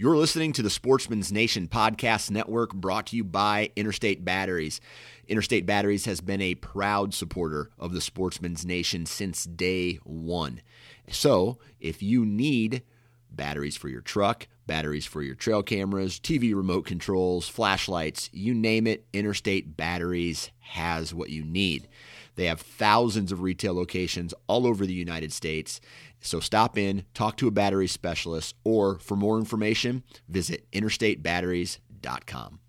You're listening to the Sportsman's Nation Podcast Network brought to you by Interstate Batteries. Interstate Batteries has been a proud supporter of the Sportsman's Nation since day one. So, if you need batteries for your truck, batteries for your trail cameras, TV remote controls, flashlights, you name it, Interstate Batteries has what you need. They have thousands of retail locations all over the United States. So stop in, talk to a battery specialist, or for more information, visit interstatebatteries.com.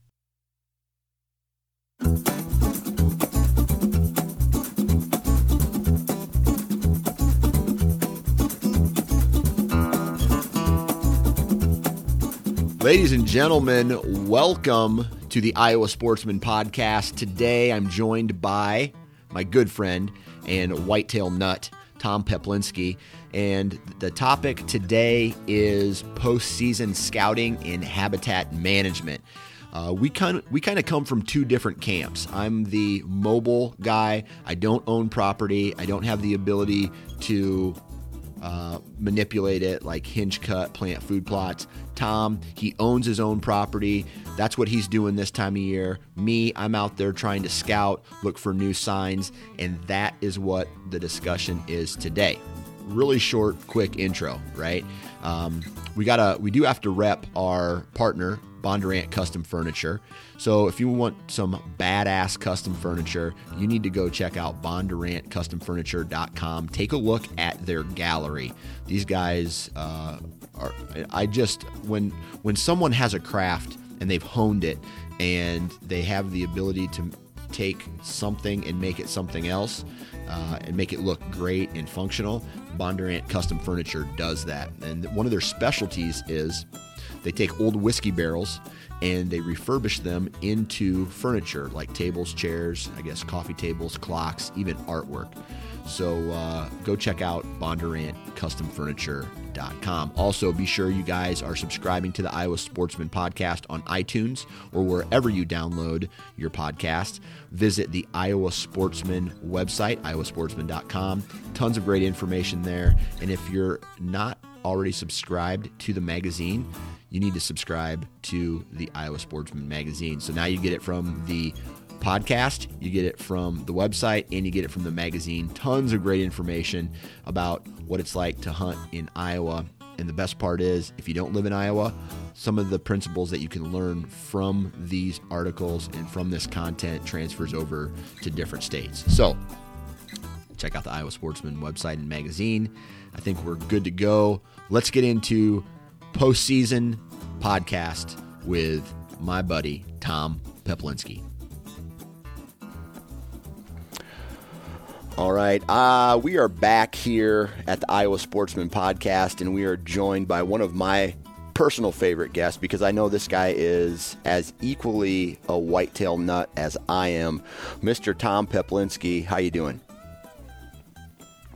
Ladies and gentlemen, welcome to the Iowa Sportsman Podcast. Today I'm joined by my good friend and whitetail nut, Tom Peplinski. And the topic today is postseason scouting and habitat management. Uh, we kind we kind of come from two different camps. I'm the mobile guy. I don't own property. I don't have the ability to uh, manipulate it like hinge cut, plant food plots. Tom, he owns his own property. That's what he's doing this time of year. Me, I'm out there trying to scout, look for new signs, and that is what the discussion is today. Really short, quick intro, right? Um, we gotta, we do have to rep our partner, Bondurant Custom Furniture. So if you want some badass custom furniture, you need to go check out bondurantcustomfurniture.com. Take a look at their gallery. These guys uh, are. I just when when someone has a craft and they've honed it and they have the ability to take something and make it something else uh, and make it look great and functional. Bondurant Custom Furniture does that, and one of their specialties is they take old whiskey barrels and they refurbish them into furniture like tables, chairs, I guess coffee tables, clocks, even artwork. So uh, go check out BondurantCustomFurniture.com. Also, be sure you guys are subscribing to the Iowa Sportsman podcast on iTunes or wherever you download your podcast. Visit the Iowa Sportsman website, iowasportsman.com. Tons of great information there. And if you're not already subscribed to the magazine, you need to subscribe to the Iowa Sportsman magazine. So now you get it from the podcast, you get it from the website, and you get it from the magazine. Tons of great information about what it's like to hunt in Iowa. And the best part is, if you don't live in Iowa, some of the principles that you can learn from these articles and from this content transfers over to different states. So, check out the Iowa Sportsman website and magazine. I think we're good to go. Let's get into postseason podcast with my buddy Tom Peplinski. All right, uh, we are back here at the Iowa Sportsman podcast, and we are joined by one of my personal favorite guests because I know this guy is as equally a whitetail nut as I am, Mr. Tom Peplinski. How you doing?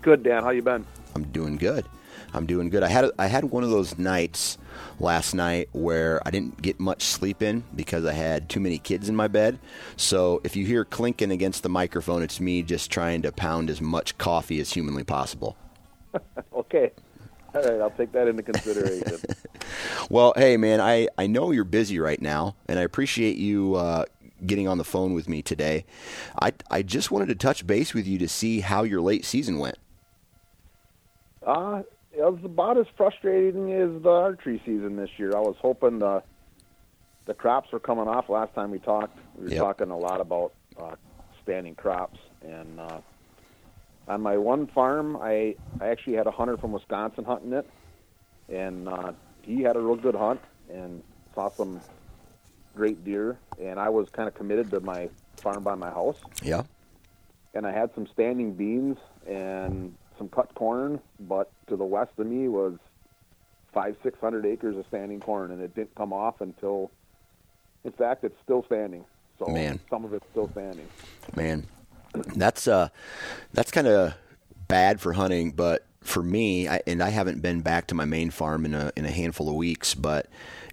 Good, Dan. How you been? I'm doing good. I'm doing good. I had I had one of those nights last night where I didn't get much sleep in because I had too many kids in my bed. So if you hear clinking against the microphone, it's me just trying to pound as much coffee as humanly possible. okay. All right, I'll take that into consideration. well, hey man, I, I know you're busy right now, and I appreciate you uh, getting on the phone with me today. I I just wanted to touch base with you to see how your late season went. Uh, it was about as frustrating as the archery season this year. I was hoping the the crops were coming off. Last time we talked, we were Yep. talking a lot about uh, standing crops, and uh, on my one farm, I I actually had a hunter from Wisconsin hunting it, and uh, he had a real good hunt and saw some great deer, and I was kind of committed to my farm by my house Yeah. and I had some standing beans and some cut corn, but to the west of me was five, six hundred acres of standing corn, and it didn't come off until, in fact, it's still standing. So Man. some of it's still standing. Man, that's uh, that's kind of bad for hunting, but for me, I, and I haven't been back to my main farm in a in a handful of weeks, but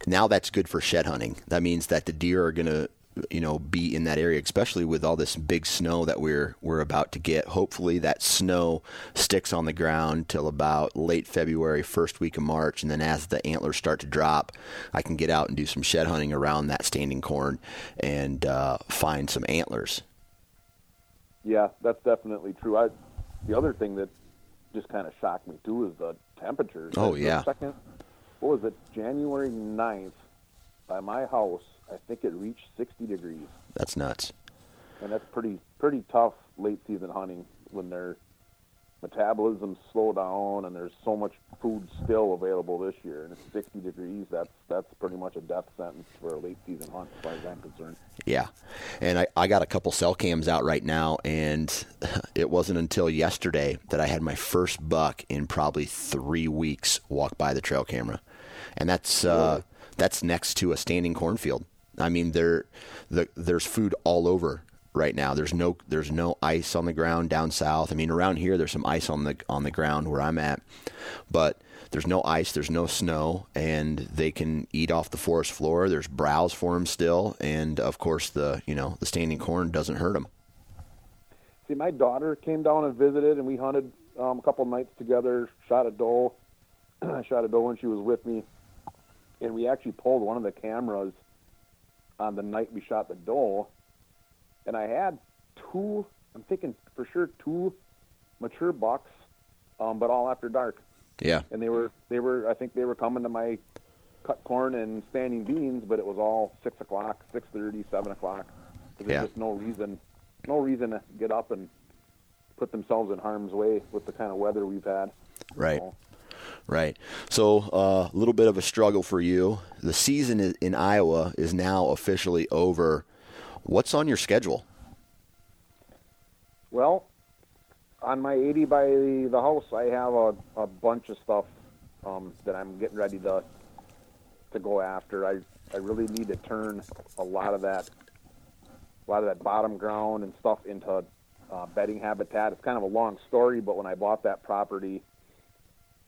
now that's good for shed hunting. That means that the deer are gonna you know, be in that area, especially with all this big snow that we're we're about to get. Hopefully, that snow sticks on the ground till about late February, first week of March, and then as the antlers start to drop, I can get out and do some shed hunting around that standing corn and uh, find some antlers. Yeah, that's definitely true. I, the other thing that just kind of shocked me too is the temperatures. Oh The yeah. Second, what was it? January 9th, by my house, I think it reached 60 degrees, That's nuts. and that's pretty pretty tough late season hunting when their metabolism slow down and there's so much food still available this year, and it's 60 degrees. That's that's pretty much a death sentence for a late season hunt, as far as I'm concerned. Yeah. And I, I got a couple cell cams out right now, and it wasn't until yesterday that I had my first buck in probably three weeks walk by the trail camera. And that's uh, that's next to a standing cornfield. I mean, there, the, there's food all over right now. There's no there's no ice on the ground down south. I mean, around here there's some ice on the on the ground where I'm at, but there's no ice, there's no snow, and they can eat off the forest floor. There's browse for them still, and of course the you know the standing corn doesn't hurt them. See, my daughter came down and visited, and we hunted um, a couple nights together. Shot a doe. Shot a doe when she was with me, and we actually pulled one of the cameras on the night we shot the doe. And I had two. I'm thinking for sure two mature bucks, um, but all after dark. Yeah, And they were they were I think they were coming to my cut corn and standing beans, but it was all six o'clock, six thirty, seven o'clock. There's Yeah. just no reason, no reason to get up and put themselves in harm's way with the kind of weather we've had. right. So, Right. So uh, a little bit of a struggle for you. The season in Iowa is now officially over. What's on your schedule? well, on my 80 by the house, I have a, a bunch of stuff um, that I'm getting ready to to go after. I I really need to turn a lot of that a lot of that bottom ground and stuff into uh, bedding habitat. It's kind of a long story, but when I bought that property,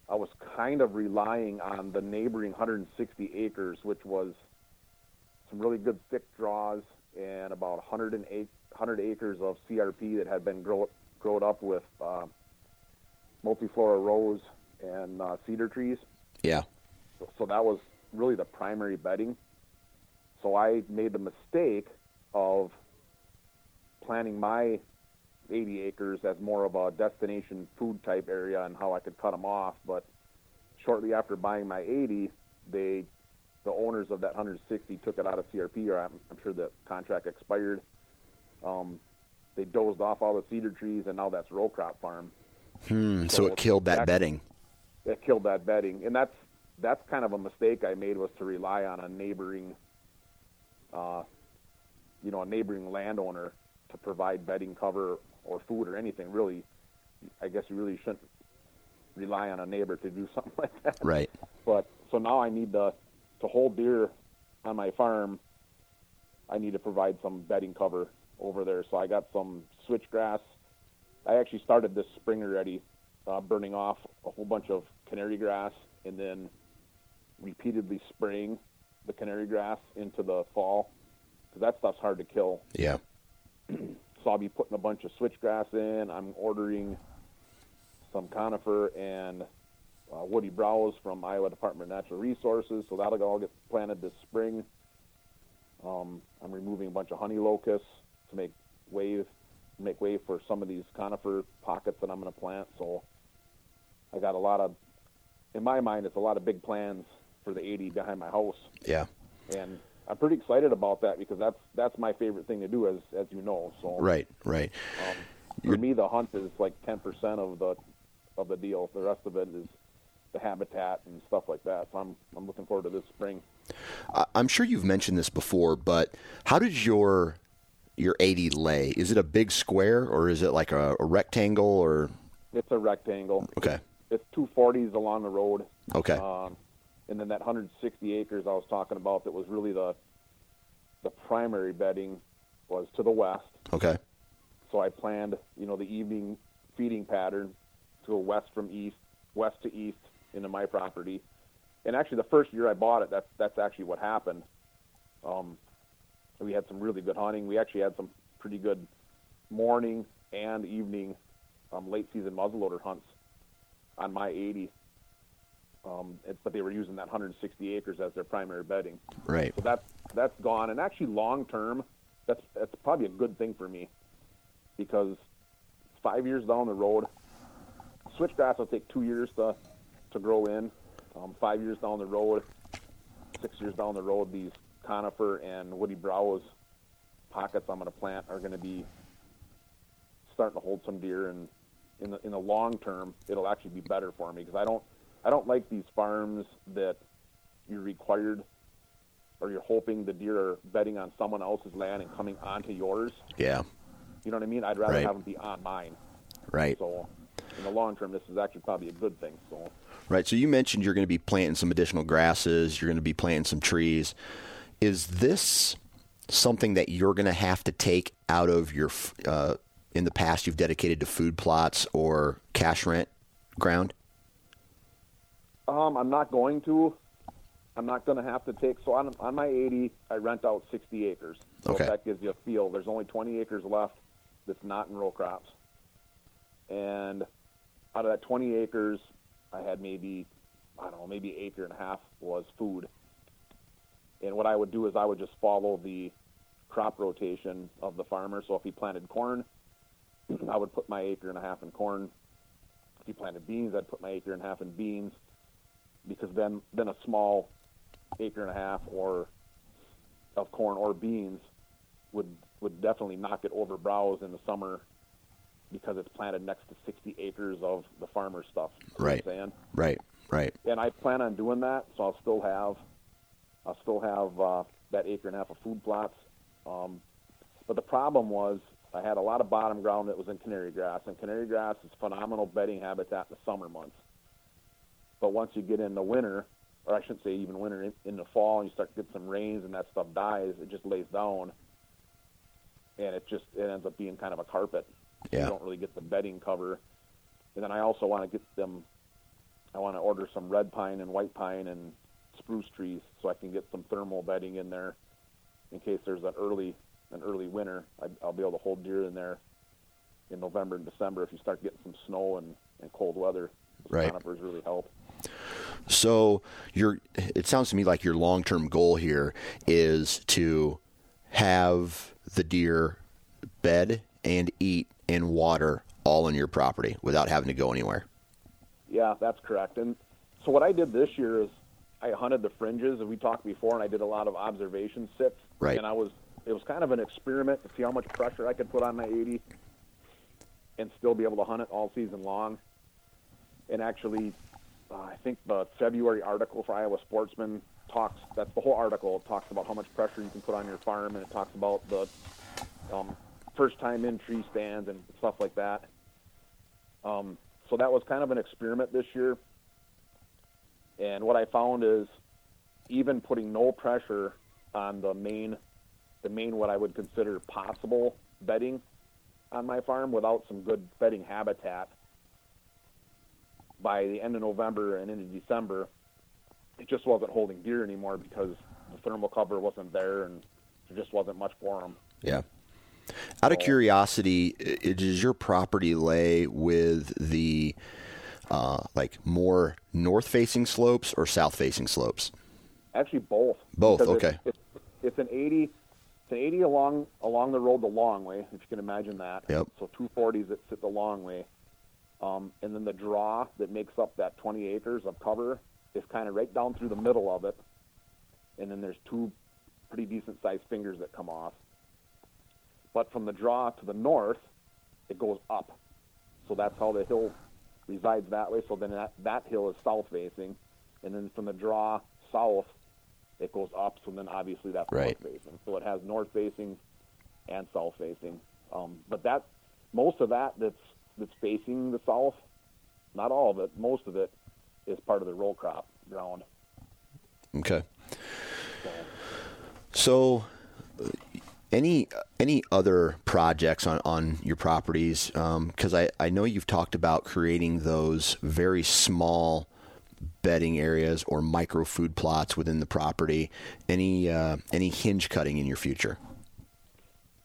I was kind of relying on the neighboring 160 acres, which was some really good thick draws and about 108 100 acres of CRP that had been grow, grown up with uh, multiflora rose and uh, cedar trees. Yeah. So, so that was really the primary bedding. So I made the mistake of planning my 80 acres as more of a destination food type area and how I could cut them off. But shortly after buying my 80, they, the owners of that 160 took it out of CRP, or I'm, I'm sure the contract expired. Um, they dozed off all the cedar trees, and now that's row crop farm Hmm, so So it killed that that- bedding. It killed that bedding, and that's that's kind of a mistake I made was to rely on a neighboring, uh, you know, a neighboring landowner to provide bedding cover or food or anything. Really, I guess you really shouldn't rely on a neighbor to do something like that. Right. But so now I need to to hold deer on my farm. I need to provide some bedding cover over there. So I got some switchgrass. I actually started this spring already, uh, burning off a whole bunch of canary grass and then repeatedly spraying the canary grass into the fall because that stuff's hard to kill. Yeah. So I'll be putting a bunch of switchgrass in. I'm ordering some conifer and uh, woody browse from Iowa Department of Natural Resources. So that'll all get planted this spring. Um, I'm removing a bunch of honey locusts to make way make way for some of these conifer pockets that I'm going to plant. So I got a lot of, in my mind, it's a lot of big plans for the 80 behind my house Yeah. and I'm pretty excited about that because that's that's my favorite thing to do, as as you know. So Right. Right. um, for me, the hunt is like 10% of the of the deal. The rest of it is the habitat and stuff like that. So I'm I'm looking forward to this spring. I'm sure you've mentioned this before, but how does your your 80 lay? Is it a big square or is it like a, a rectangle or It's a rectangle. okay? It's two 40s along the road. Okay. Um, and then that 160 acres I was talking about that was really the the primary bedding was to the west. Okay. So I planned, you know, the evening feeding pattern to go west from east, west to east into my property. And actually, the first year I bought it, that's that's actually what happened. Um, we had some really good hunting. We actually had some pretty good morning and evening um, late season muzzleloader hunts on my 80. Um, it, but they were using that 160 acres as their primary bedding. Right. So that's that's gone, and actually long term, that's that's probably a good thing for me because five years down the road, switchgrass will take two years to to grow in. Um, five years down the road, six years down the road, these conifer and woody browse pockets I'm going to plant are going to be starting to hold some deer, and in the in the long term, it'll actually be better for me because I don't I don't like these farms that you're required or you're hoping the deer are betting on someone else's land and coming onto yours. Yeah. You know what I mean? I'd rather Right. have them be on mine. Right. So in the long term, this is actually probably a good thing. So Right. So you mentioned you're going to be planting some additional grasses. You're going to be planting some trees. Is this something that you're going to have to take out of your? Uh, in the past, you've dedicated to food plots or cash rent ground. Um, I'm not going to. I'm not going to have to take. So on on my 80, I rent out 60 acres. So Okay. that gives you a feel. There's only 20 acres left that's not in row crops, and out of that 20 acres, I had maybe I don't know, maybe acre and a half was food. And what I would do is I would just follow the crop rotation of the farmer. So if he planted corn, I would put my acre and a half in corn. If he planted beans, I'd put my acre and a half in beans, because then then a small acre and a half or of corn or beans would would definitely knock it over browse in the summer because it's planted next to 60 acres of the farmer stuff. See what I'm Right. Right. Right. and I plan on doing that. So I'll still have, I'll still have uh, that acre and a half of food plots. Um, but the problem was I had a lot of bottom ground that was in canary grass, and canary grass is phenomenal bedding habitat in the summer months. But once you get into winter, or I shouldn't say even winter, in, in the fall, and you start to get some rains and that stuff dies, it just lays down, and it just it ends up being kind of a carpet. Yeah. You don't really get the bedding cover. And then I also want to get them I want to order some red pine and white pine and spruce trees so I can get some thermal bedding in there in case there's an early an early winter. I, I'll be able to hold deer in there in November and December if you start getting some snow and, and cold weather. Right. Conifers really help. So your it sounds to me like your long term goal here is to have the deer bed and eat and water all in your property without having to go anywhere. Yeah, that's correct. And so what I did this year is I hunted the fringes, and we talked before, and I did a lot of observation sits. Right. And I was it was kind of an experiment to see how much pressure I could put on my 80 and still be able to hunt it all season long. And actually, uh, I think the February article for Iowa Sportsman talks. That's the whole article. It talks about how much pressure you can put on your farm, and it talks about the um, first time in tree stands and stuff like that. Um, so that was kind of an experiment this year. And what I found is even putting no pressure on the main, the main what I would consider possible bedding on my farm without some good bedding habitat, by the end of November and into December, it just wasn't holding deer anymore because the thermal cover wasn't there and there just wasn't much for them. Yeah. Out of curiosity, does your property lay with the uh, like more north facing slopes or south facing slopes? Actually, both. Both, Because okay. It's, it's, it's an 80. It's an 80 along along the road the long way, if you can imagine that. Yep. So 240s that sit the long way, um, and then the draw that makes up that 20 acres of cover is kind of right down through the middle of it, and then there's two pretty decent sized fingers that come off. But from the draw to the north, it goes up. So that's how the hill resides that way. So then that, that hill is south facing. And then from the draw south, it goes up. So then obviously that's Right. north facing. So it has north facing and south facing. Um, but that most of that that's that's facing the south, not all of it, most of it is part of the row crop ground. Okay. So, uh, any any other projects on, on your properties? Because I, I know you've talked about creating those very small bedding areas or micro food plots within the property. Any uh, any hinge cutting in your future?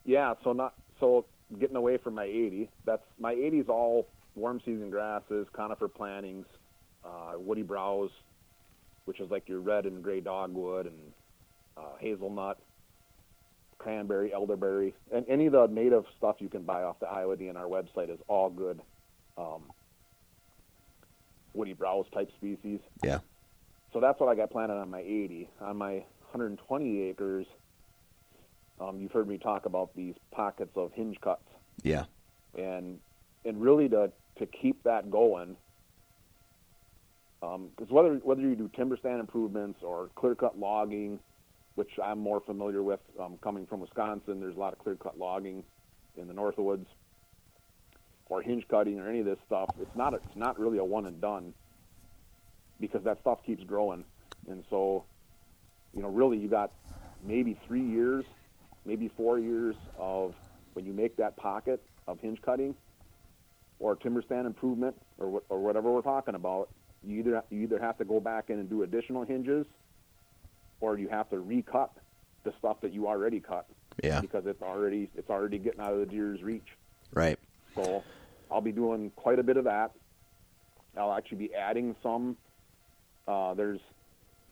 Yeah, so not so getting away from my 80. That's my 80 is all warm season grasses, conifer plantings, uh, woody browse, which is like your red and gray dogwood and uh, hazelnut, cranberry, elderberry, and any of the native stuff you can buy off the Iowa DNR website is all good. Um, woody browse type species. Yeah. So that's what I got planted on my 80. On my 120 acres, um, you've heard me talk about these pockets of hinge cuts, Yeah. and and really to to keep that going, because whether whether you do timber stand improvements or clear cut logging, which I'm more familiar with, um, coming from Wisconsin, there's a lot of clear cut logging in the Northwoods, or hinge cutting or any of this stuff. It's not it's not really a one and done, because that stuff keeps growing, and so, you know, really you got maybe three years, maybe four years of when you make that pocket of hinge cutting or timber stand improvement or or whatever we're talking about, you either you either have to go back in and do additional hinges, or you have to recut the stuff that you already cut Yeah. because it's already it's already getting out of the deer's reach. Right. So I'll be doing quite a bit of that. I'll actually be adding some. Uh, there's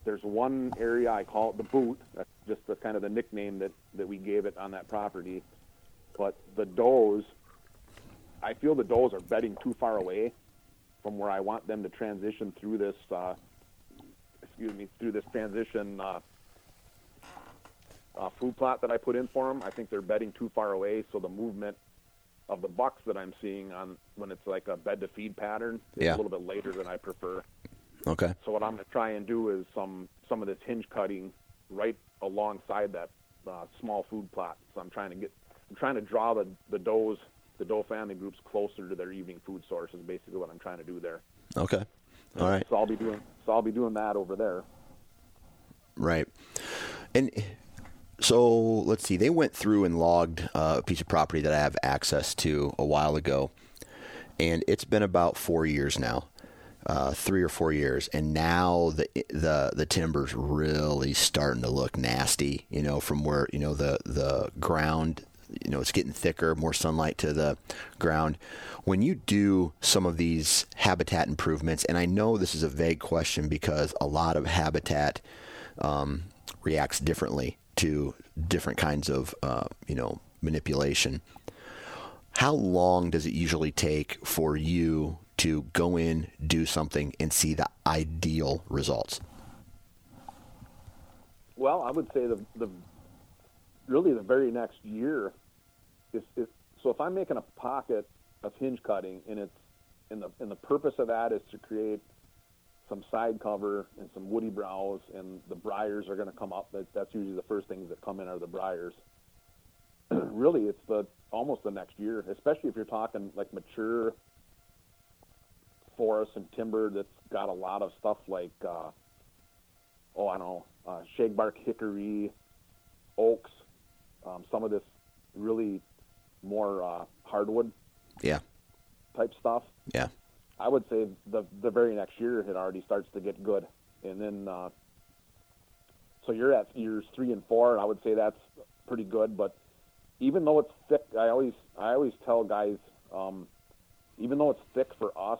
there's one area I call it the boot. That's just the kind of the nickname that, that we gave it on that property. But the does, I feel the does are bedding too far away from where I want them to transition through this. Uh, excuse me, through this transition uh, uh, food plot that I put in for them. I think they're bedding too far away, so the movement of the bucks that I'm seeing on when it's like a bed to feed pattern is Yeah. a little bit later than I prefer. Okay. So what I'm going to try and do is some some of this hinge cutting right alongside that uh, small food plot. So I'm trying to get I'm trying to draw the the does the doe family groups closer to their evening food source is basically what I'm trying to do there. Okay. All right. So I'll be doing so I'll be doing that over there. Right. And so let's see. They went through and logged uh, a piece of property that I have access to a while ago, and it's been about four years now, uh, three or four years, and now the the the timber's really starting to look nasty. You know, from where you know the the ground. You know, it's getting thicker, more sunlight to the ground. When you do some of these habitat improvements, and I know this is a vague question because a lot of habitat um, reacts differently to different kinds of uh, you know manipulation. How long does it usually take for you to go in, do something, and see the ideal results? Well, I would say the the really the very next year is, is so if I'm making a pocket of hinge cutting and it's and the and the purpose of that is to create some side cover and some woody browse and the briars are going to come up. That, that's usually the first things that come in are the briars. really, it's the almost the next year, especially if you're talking like mature forest and timber that's got a lot of stuff like uh, oh I don't know uh, shagbark hickory, oaks, um, some of this really more uh, hardwood Yeah, type stuff. yeah, I would say the the very next year it already starts to get good, and then uh, so you're at years three and four, and I would say that's pretty good. But even though it's thick, I always I always tell guys, um, even though it's thick for us,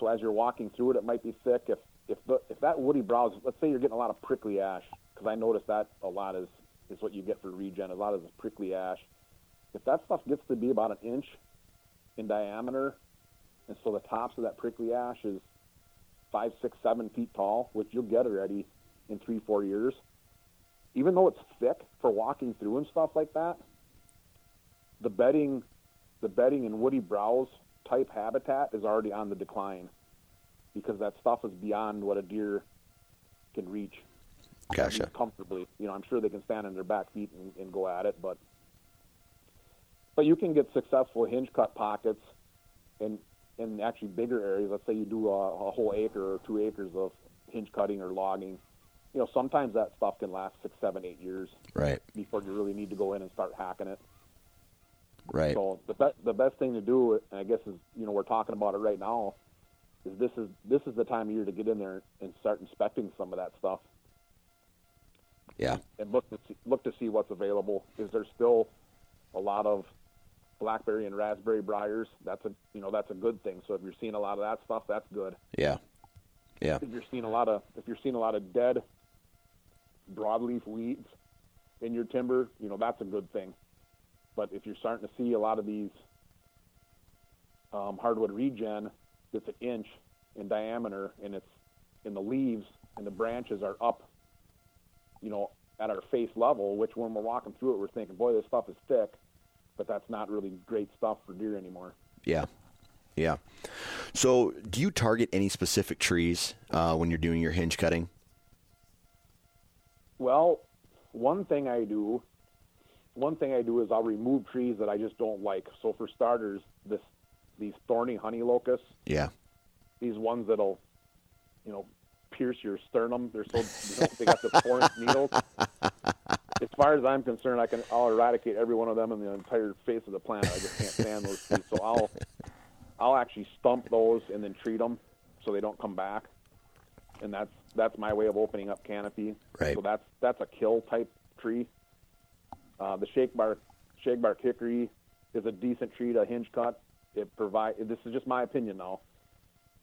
so as you're walking through it, it might be thick. If if the if that woody browse, let's say you're getting a lot of prickly ash, because I notice that a lot is is what you get for regen. A lot of this prickly ash. If that stuff gets to be about an inch in diameter, and so the tops of that prickly ash is five, six, seven feet tall, which you'll get already in three, four years. Even though it's thick for walking through and stuff like that, the bedding, the bedding and woody browse type habitat is already on the decline because that stuff is beyond what a deer can reach gotcha. comfortably. You know, I'm sure they can stand on their back feet and, and go at it, but but you can get successful hinge cut pockets in in actually bigger areas. Let's say you do a, a whole acre or two acres of hinge cutting or logging. You know, sometimes that stuff can last six, seven, eight years Right, before you really need to go in and start hacking it. Right, So the be- the best thing to do, and I guess is you know we're talking about it right now, is this is this is the time of year to get in there and start inspecting some of that stuff. Yeah. and look to see, look to see what's available. Is there still a lot of blackberry and raspberry briars? That's a you know that's a good thing. So if you're seeing a lot of that stuff, that's good. Yeah. Yeah. If you're seeing a lot of if you're seeing a lot of dead broadleaf weeds in your timber, you know that's a good thing. But if you're starting to see a lot of these um, hardwood regen that's an inch in diameter and it's in the leaves and the branches are up, you know, at our face level, which when we're walking through it, we're thinking, boy, this stuff is thick, but that's not really great stuff for deer anymore. Yeah. Yeah. So, do you target any specific trees uh, when you're doing your hinge cutting? Well, one thing I do, one thing I do is I'll remove trees that I just don't like. So for starters, this these thorny honey locusts, Yeah. these ones that'll, you know, pierce your sternum. They're so you know, they got the four needles. As far as I'm concerned, I can I'll eradicate every one of them in the entire face of the planet. I just can't stand those trees. So I'll I'll actually stump those and then treat them so they don't come back. And that's that's my way of opening up canopy. Right. So that's that's a kill type tree. Uh, the shagbark shake bark hickory is a decent tree to hinge cut. It provide this is just my opinion now.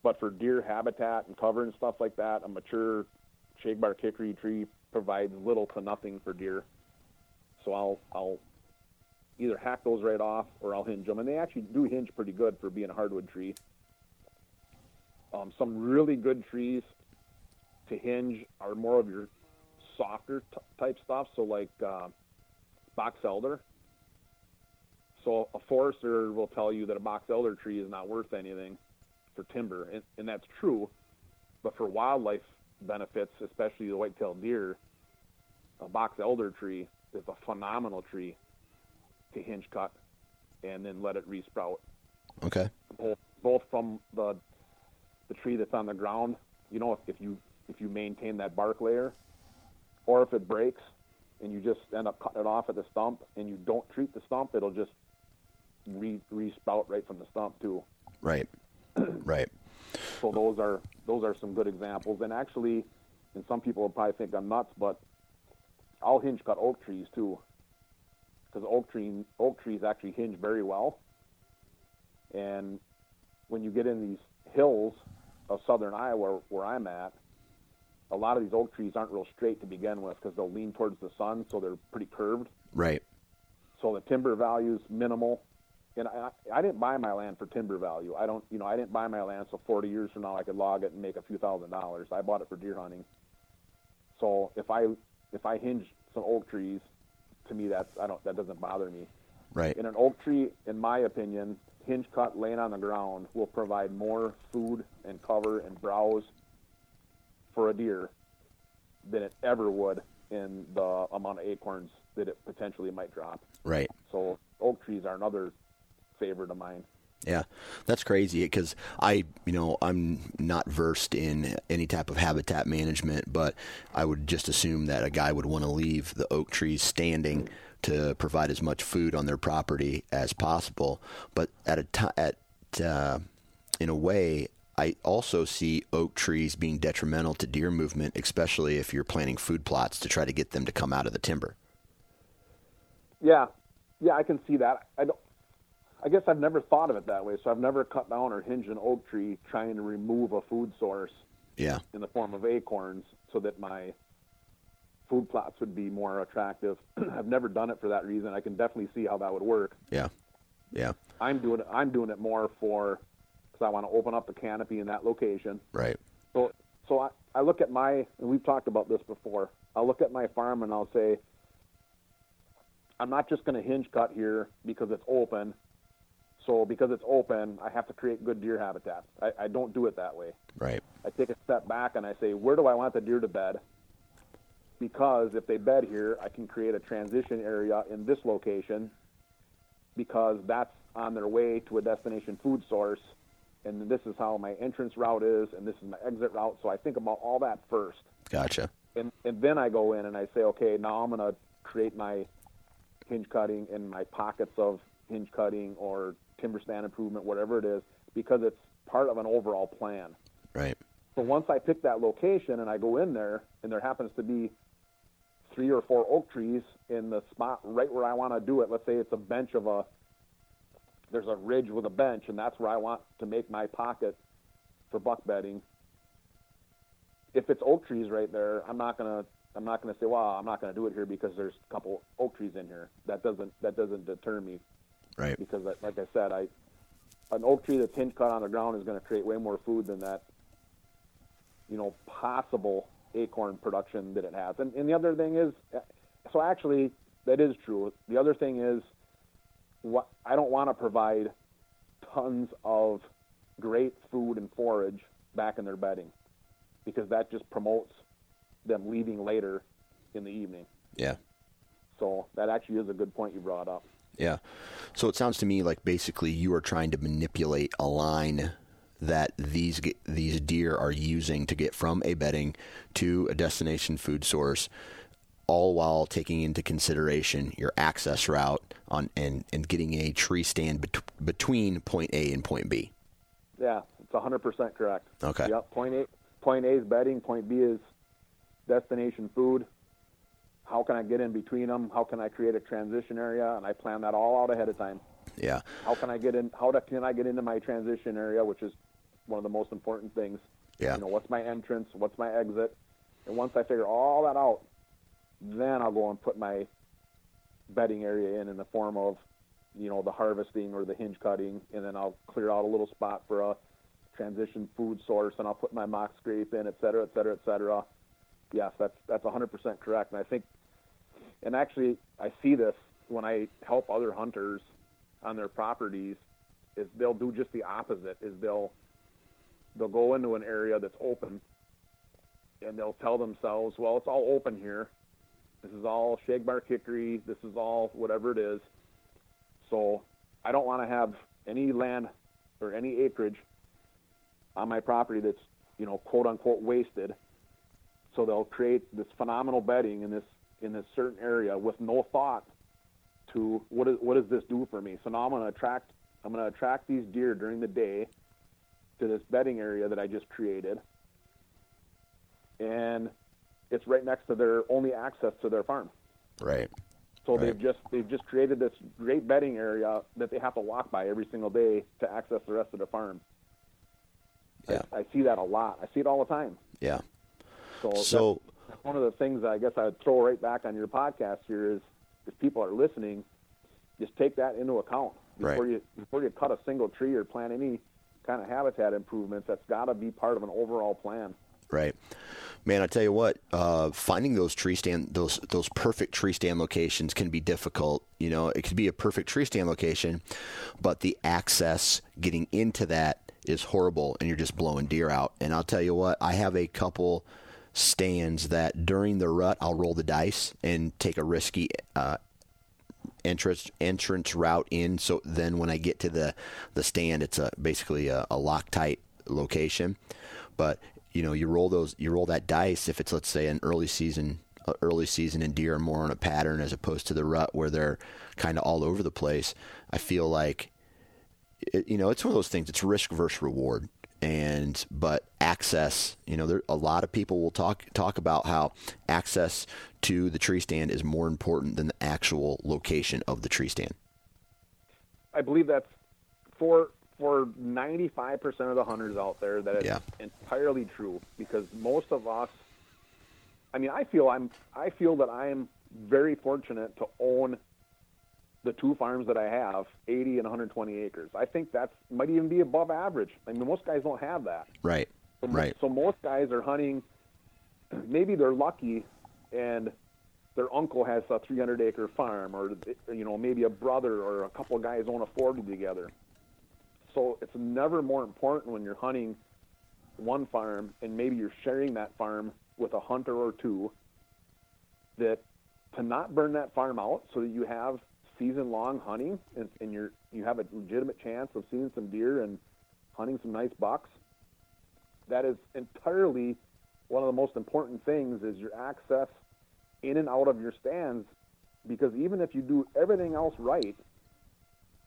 But for deer habitat and cover and stuff like that, a mature shagbark hickory tree provides little to nothing for deer. So I'll I'll either hack those right off or I'll hinge them, and they actually do hinge pretty good for being a hardwood tree. Um, some really good trees to hinge are more of your softer t- type stuff, so like uh, box elder. So a forester will tell you that a box elder tree is not worth anything for timber, and, and that's true. But for wildlife benefits, especially the white-tailed deer, a box elder tree is a phenomenal tree to hinge cut and then let it resprout. Okay. Both, both from the the tree that's on the ground, you know, if, if you if you maintain that bark layer, or if it breaks and you just end up cutting it off at the stump and you don't treat the stump, it'll just re resprout right from the stump too. Right. right. So those are those are some good examples. And actually, and some people will probably think I'm nuts, but I'll hinge cut oak trees too, because oak tree oak trees actually hinge very well. And when you get in these hills of southern Iowa, where I'm at, a lot of these oak trees aren't real straight to begin with because they'll lean towards the sun, so they're pretty curved. Right. So the timber value is minimal. And I, I didn't buy my land for timber value. I don't, you know, I didn't buy my land so 40 years from now I could log it and make a few thousand dollars. I bought it for deer hunting. So if I if I hinge some oak trees, to me that's I don't that doesn't bother me. Right. And an oak tree, in my opinion, hinge cut laying on the ground will provide more food and cover and browse for a deer than it ever would in the amount of acorns that it potentially might drop. Right. So oak trees are another favorite of mine. Yeah, that's crazy because I, you know, I'm not versed in any type of habitat management, but I would just assume that a guy would want to leave the oak trees standing to provide as much food on their property as possible. But at a time, at uh, in a way, I also see oak trees being detrimental to deer movement, especially if you're planting food plots to try to get them to come out of the timber. Yeah, yeah, I can see that. I don't. I guess I've never thought of it that way. So I've never cut down or hinged an oak tree trying to remove a food source Yeah. in the form of acorns, so that my food plots would be more attractive. I've never done it for that reason. I can definitely see how that would work. Yeah. Yeah. I'm doing it. I'm doing it more for because I want to open up the canopy in that location. Right. So, so I, I look at my, and we've talked about this before. I'll look at my farm and I'll say, I'm not just going to hinge cut here because it's open. So because it's open, I have to create good deer habitat. I, I don't do it that way. Right. I take a step back and I say, where do I want the deer to bed? Because if they bed here, I can create a transition area in this location because that's on their way to a destination food source. And this is how my entrance route is, and this is my exit route. So I think about all that first. Gotcha. And, and then I go in and I say, okay, now I'm going to create my hinge cutting and my pockets of hinge cutting or timber stand improvement, whatever it is, because it's part of an overall plan. Right. So once I pick that location and I go in there, and there happens to be three or four oak trees in the spot right where I want to do it. Let's say it's a bench of a there's a ridge with a bench, and that's where I want to make my pocket for buck bedding. If it's oak trees right there, I'm not gonna I'm not gonna say, well, I'm not gonna do it here because there's a couple oak trees in here. That doesn't that doesn't deter me Right. because, like like I said, I an oak tree that's hinge cut on the ground is going to create way more food than that, you know, possible acorn production that it has. And, and the other thing is, so actually, that is true. The other thing is, what I don't want to provide tons of great food and forage back in their bedding because that just promotes them leaving later in the evening. Yeah. So that actually is a good point you brought up. Yeah. So it sounds to me like basically you are trying to manipulate a line that these these deer are using to get from a bedding to a destination food source, all while taking into consideration your access route on and, and getting a tree stand bet- between point A and point B. Yeah, it's 100% correct. Okay. Yep. Point A, point A is bedding. Point B is destination food. How can I get in between them? How can I create a transition area? And I plan that all out ahead of time. Yeah. How can I get in? How do, can I get into my transition area, which is one of the most important things? Yeah. You know, what's my entrance? What's my exit? And once I figure all that out, then I'll go and put my bedding area in in the form of, you know, the harvesting or the hinge cutting, and then I'll clear out a little spot for a transition food source, and I'll put my mock scrape in, et cetera, et cetera, et cetera. Yes, that's that's 100% correct, and I think, and actually, I see this when I help other hunters on their properties, is they'll do just the opposite. Is they'll they'll go into an area that's open, and they'll tell themselves, well, it's all open here. This is all shagbark hickory. This is all whatever it is. So I don't want to have any land or any acreage on my property that's, you know, quote unquote wasted. So they'll create this phenomenal bedding in this in this certain area with no thought to what is what does this do for me? So now I'm to attract I'm to attract these deer during the day to this bedding area that I just created, and it's right next to their only access to their farm. Right. So Right. they've just they've just created this great bedding area that they have to walk by every single day to access the rest of the farm. Yeah. I, I see that a lot. I see it all the time. Yeah. So, So that's one of the things I guess I'd throw right back on your podcast here is if people are listening, just take that into account before Right. you before you cut a single tree or plant any kind of habitat improvements. That's got to be part of an overall plan. Right, man. I tell you what, uh, finding those tree stand those those perfect tree stand locations can be difficult. You know, it could be a perfect tree stand location, but the access getting into that is horrible, and you're just blowing deer out. And I'll tell you what, I have a couple stands that during the rut I'll roll the dice and take a risky uh, entrance entrance route in. So then when I get to the the stand, it's a basically a, a Loctite location. But you know, you roll those, you roll that dice. If it's let's say an early season, early season and deer are more on a pattern as opposed to the rut where they're kind of all over the place. I feel like, it, you know, it's one of those things. It's risk versus reward. And but access, you know, there a lot of people will talk talk about how access to the tree stand is more important than the actual location of the tree stand. I believe that's for for 95% of the hunters out there that is Yeah. entirely true because most of us I mean I feel I'm I feel that I am very fortunate to own the two farms that I have, 80 and 120 acres. I think that's might even be above average. I mean most guys don't have that. Right. So, Right. so most guys are hunting. Maybe they're lucky, and their uncle has a 300 acre farm, or you know maybe a brother or a couple of guys own a 40 together. So it's never more important when you're hunting one farm, and maybe you're sharing that farm with a hunter or two. That to not burn that farm out, so that you have season long hunting, and, and you're you have a legitimate chance of seeing some deer and hunting some nice bucks that is entirely one of the most important things is your access in and out of your stands because even if you do everything else right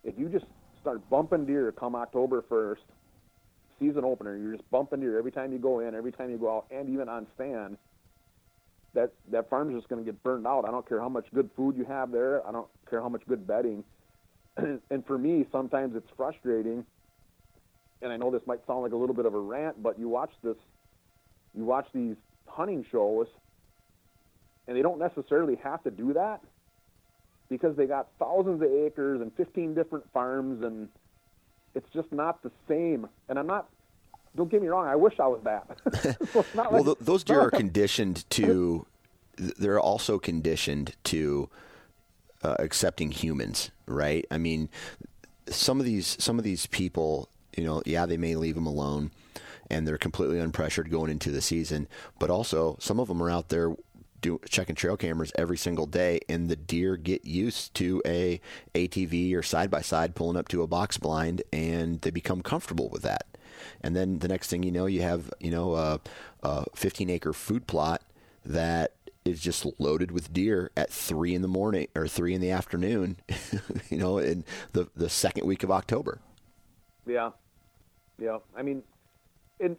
if you just start bumping deer come october 1st season opener you're just bumping deer every time you go in every time you go out and even on stand that that farm's just going to get burned out. I don't care how much good food you have there. I don't care how much good bedding. and for me, sometimes it's frustrating. And I know this might sound like a little bit of a rant, but you watch this, you watch these hunting shows, and they don't necessarily have to do that because they got thousands of acres and 15 different farms, and it's just not the same. And I'm not don't get me wrong. I wish I was that. so like, well, th- those deer are conditioned to. They're also conditioned to uh, accepting humans, right? I mean, some of these some of these people, you know, yeah, they may leave them alone, and they're completely unpressured going into the season. But also, some of them are out there do, checking trail cameras every single day, and the deer get used to a ATV or side by side pulling up to a box blind, and they become comfortable with that and then the next thing you know, you have you know a, a 15 acre food plot that is just loaded with deer at three in the morning or three in the afternoon, you know, in the the second week of October. Yeah, yeah. I mean, and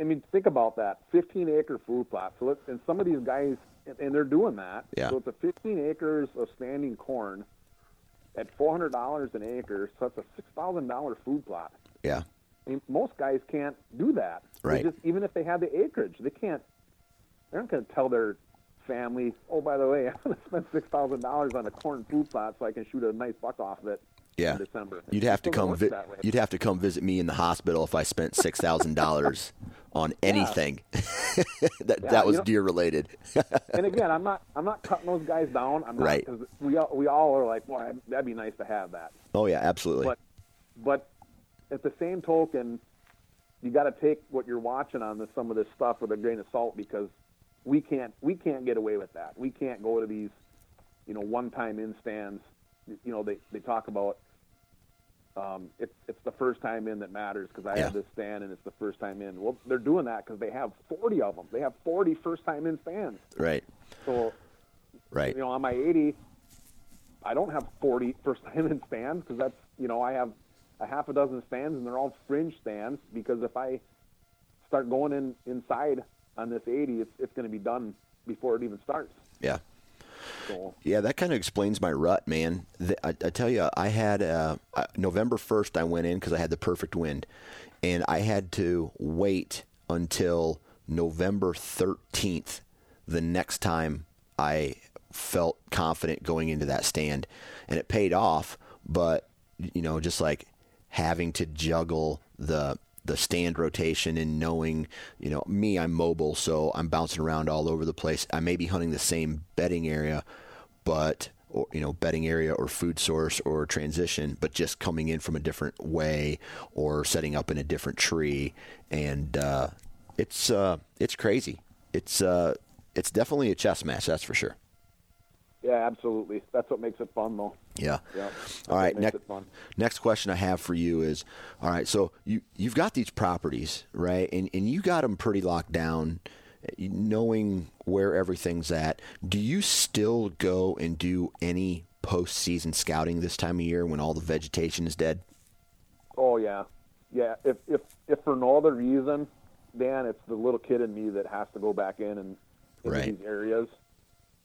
I mean, think about that: 15 acre food plot. So, and some of these guys, and they're doing that. Yeah. So it's a 15 acres of standing corn at $400 an acre. So that's a $6,000 food plot. Yeah. I mean, most guys can't do that. Right. They just even if they have the acreage, they can't. They're not going to tell their family, "Oh, by the way, I'm going to spend six thousand dollars on a corn food plot so I can shoot a nice buck off of it." Yeah. December. You'd have to come. Vi- you'd have to come visit me in the hospital if I spent six thousand dollars on anything that Yeah, that was you know- deer related. and again, I'm not. I'm not cutting those guys down. I'm not, Right. 'cause we all we all are like, "Well, that'd be nice to have that." oh yeah, absolutely. But but at the same token, you got to take what you're watching on this, some of this stuff with a grain of salt because we can't we can't get away with that. We can't go to these, you know, one-time in stands. You know, they they talk about um, it's it's the first time in that matters because I Yeah. have this stand and it's the first time in. Well, they're doing that because they have 40 of them. They have 40 first time in stands. right. So Right. you know, on my 80, I don't have 40 first time in stands because that's, you know, I have a half a dozen stands and they're all fringe stands because if I start going in inside on this 80, it's, it's going to be done before it even starts. Yeah. So, Yeah, that kind of explains my rut, man. The, I, I tell you, I had uh, November first. I went in because I had the perfect wind, and I had to wait until November thirteenth, the next time I felt confident going into that stand, and it paid off. But you know, just like having to juggle the the stand rotation and knowing, you know, me, I'm mobile, so I'm bouncing around all over the place. I may be hunting the same bedding area, but or you know, bedding area or food source or transition, but just coming in from a different way or setting up in a different tree, and uh, it's uh, it's crazy. It's uh, it's definitely a chess match, that's for sure. Yeah, absolutely. That's what makes it fun, though. Yeah. Yeah. All right. Next, next question I have for you is, all right. So you you've got these properties, right? And and you got them pretty locked down, knowing where everything's at. Do you still go and do any postseason scouting this time of year when all the vegetation is dead? Oh yeah, yeah. If if if for no other reason, Dan, it's the little kid in me that has to go back in and into Right. these areas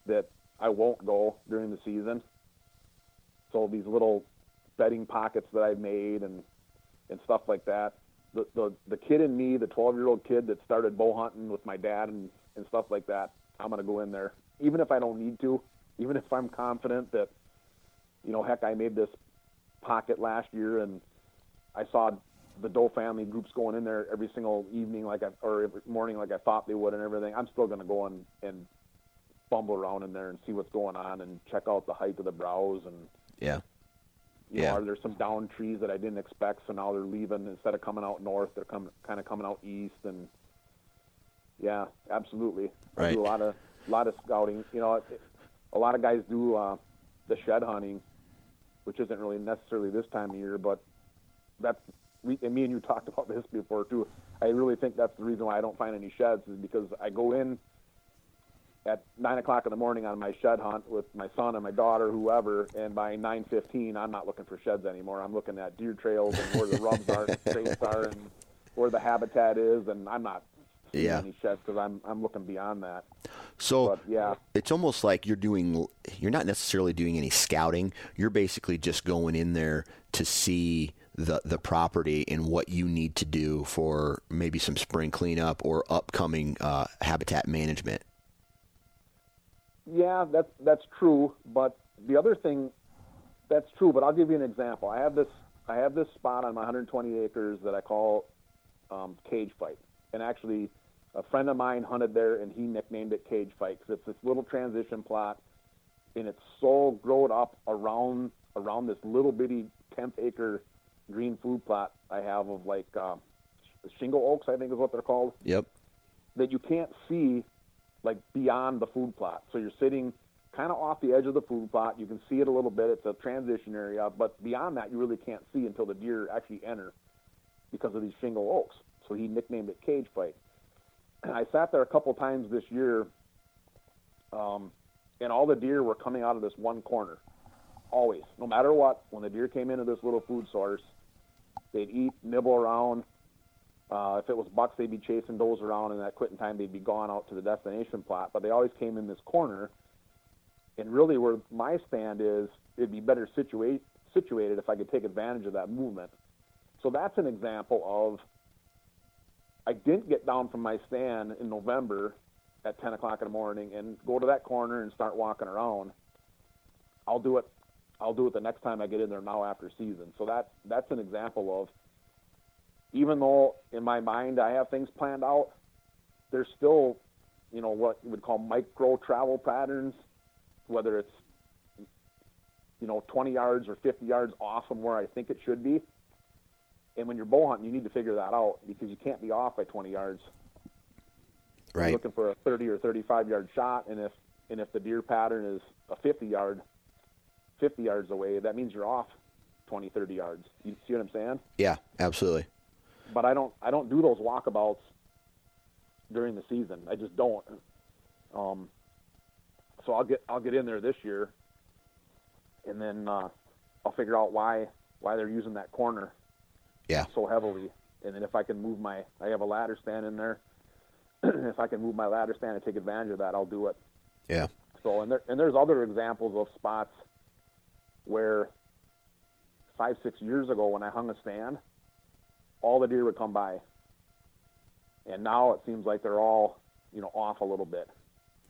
that I won't go during the season. So these little bedding pockets that I've made and and stuff like that. The the the kid in me, the 12 year old kid that started bow hunting with my dad and and stuff like that. I'm gonna go in there, even if I don't need to, even if I'm confident that, you know, heck, I made this pocket last year and I saw the Doe family groups going in there every single evening, like I, or every morning, like I thought they would, and everything. I'm still to go and and bumble around in there and see what's going on and check out the height of the browse and Yeah. you Yeah. know, are there some down trees that I didn't expect? So now they're leaving instead of coming out north, they're coming kind of coming out east, and yeah, absolutely. I do a lot of lot of scouting. You know, it, a lot of guys do uh, the shed hunting, which isn't really necessarily this time of year, but that's we and me and you talked about this before too. I really think that's the reason why I don't find any sheds is because I go in at nine o'clock in the morning on my shed hunt with my son and my daughter, whoever, and by nine fifteen, I'm not looking for sheds anymore. I'm looking at deer trails and where the rubs are, and trails are, and where the habitat is, and I'm not see Yeah. any sheds because I'm I'm looking beyond that. So But yeah, it's almost like you're doing you're not necessarily doing any scouting you're basically just going in there to see the the property and what you need to do for maybe some spring cleanup or upcoming uh, habitat management Yeah, that's that's true. But the other thing, that's true. But I'll give you an example. I have this I have this spot on my 120 acres that I call um, Cage Fight, and actually, a friend of mine hunted there, and he nicknamed it Cage Fight because it's this little transition plot, and it's so grown up around around this little bitty 10th acre green food plot I have of like um, shingle oaks, I think is what they're called yep that you can't see like beyond the food plot. So you're sitting kind of off the edge of the food plot. You can see it a little bit. It's a transition area, but beyond that, you really can't see until the deer actually enter because of these shingle oaks. So he nicknamed it cage fight. And I sat there a couple times this year, um, and all the deer were coming out of this one corner. Always, no matter what, when the deer came into this little food source, they'd eat, nibble around, uh, if it was bucks, they'd be chasing does around, and at quitting time, they'd be gone out to the destination plot. But they always came in this corner. And really, where my stand is, it'd be better situate, situated if I could take advantage of that movement. So that's an example of I didn't get down from my stand in November at 10 o'clock in the morning and go to that corner and start walking around. I'll do it. I'll do it the next time I get in there now after season. So that that's an example of even though in my mind I have things planned out, there's still, you know, what you would call micro travel patterns, whether it's, you know, 20 yards or 50 yards off from where I think it should be. And when you're bow hunting, you need to figure that out because you can't be off by 20 yards. Right. You're looking for a 30 or 35 yard shot, and if and if the deer pattern is a 50 yard, 50 yards away, that means you're off 20, 30 yards. You see what I'm saying? yeah absolutely but I don't I don't do those walkabouts during the season. I just don't. Um, so I'll get I'll get in there this year, and then uh, I'll figure out why why they're using that corner yeah so heavily, and then if I can move my I have a ladder stand in there. if I can move my ladder stand and take advantage of that, I'll do it. yeah So and there and there's other examples of spots where five six years ago when I hung a stand, all the deer would come by, and now it seems like they're all you know off a little bit.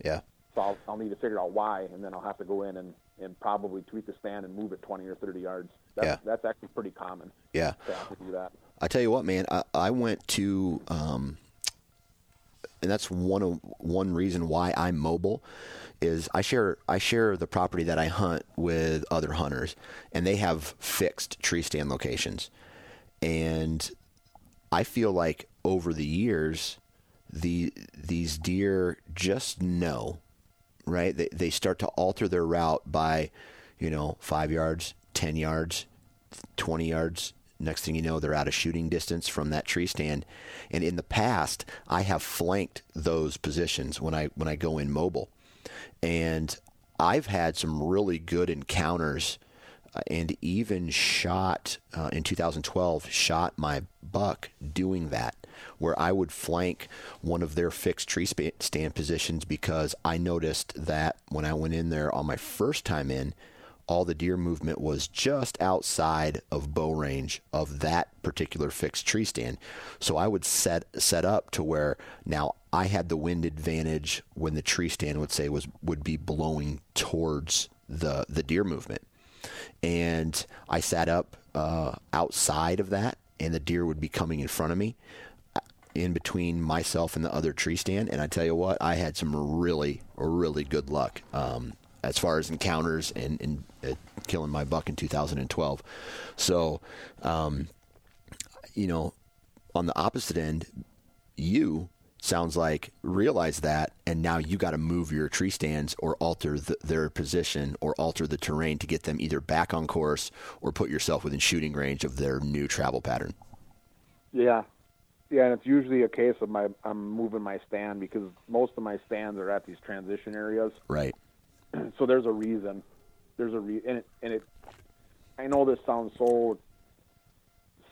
yeah So I'll, I'll need to figure out why, and then I'll have to go in and, and probably tweak the stand and move it 20 or 30 yards. That's, Yeah. that's actually pretty common yeah to have to do that. I tell you what, man, I, I went to, um, and that's one of one reason why I'm mobile, is I share I share the property that I hunt with other hunters, and they have fixed tree stand locations, and I feel like over the years, the these deer just know right? They, they start to alter their route by, you know, five yards, 10 yards, 20 yards. Next thing you know, they're out of shooting distance from that tree stand. And in the past, I have flanked those positions when I when I go in mobile, and I've had some really good encounters, and even shot uh, in 2012 shot my buck doing that, where I would flank one of their fixed tree stand positions because I noticed that when I went in there on my first time in, all the deer movement was just outside of bow range of that particular fixed tree stand. So I would set set up to where now I had the wind advantage when the tree stand would say was would be blowing towards the the deer movement. And I sat up uh, outside of that, and the deer would be coming in front of me in between myself and the other tree stand. And I tell you what, I had some really, really good luck um, as far as encounters and, and uh, killing my buck in 2012. So, um, you know, on the opposite end, you sounds like realize that and now you got to move your tree stands or alter the, their position or alter the terrain to get them either back on course or put yourself within shooting range of their new travel pattern Yeah, yeah, and it's usually a case of my I'm moving my stand because most of my stands are at these transition areas. right so there's a reason. There's a reason and it and it. I know this sounds so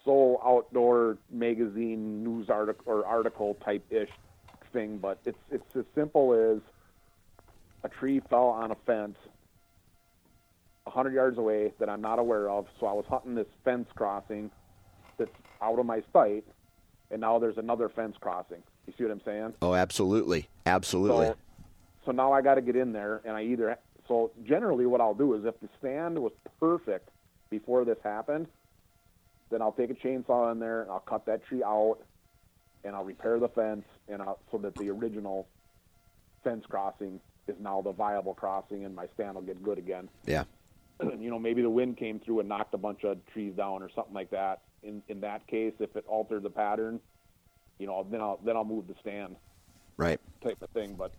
so outdoor magazine news article or article type ish, thing, but it's it's as simple as a tree fell on a fence a hundred yards away that I'm not aware of. So I was hunting this fence crossing that's out of my sight, and now there's another fence crossing. You see what I'm saying? Oh, absolutely, absolutely. So, so now I got to get in there, and I either so generally what I'll do is if the stand was perfect before this happened, then I'll take a chainsaw in there and I'll cut that tree out, and I'll repair the fence, and I'll, so that the original fence crossing is now the viable crossing, and my stand will get good again. yeah, you know, maybe the wind came through and knocked a bunch of trees down or something like that. In in that case, if it altered the pattern, you know, then I'll then I'll move the stand right, type of thing. But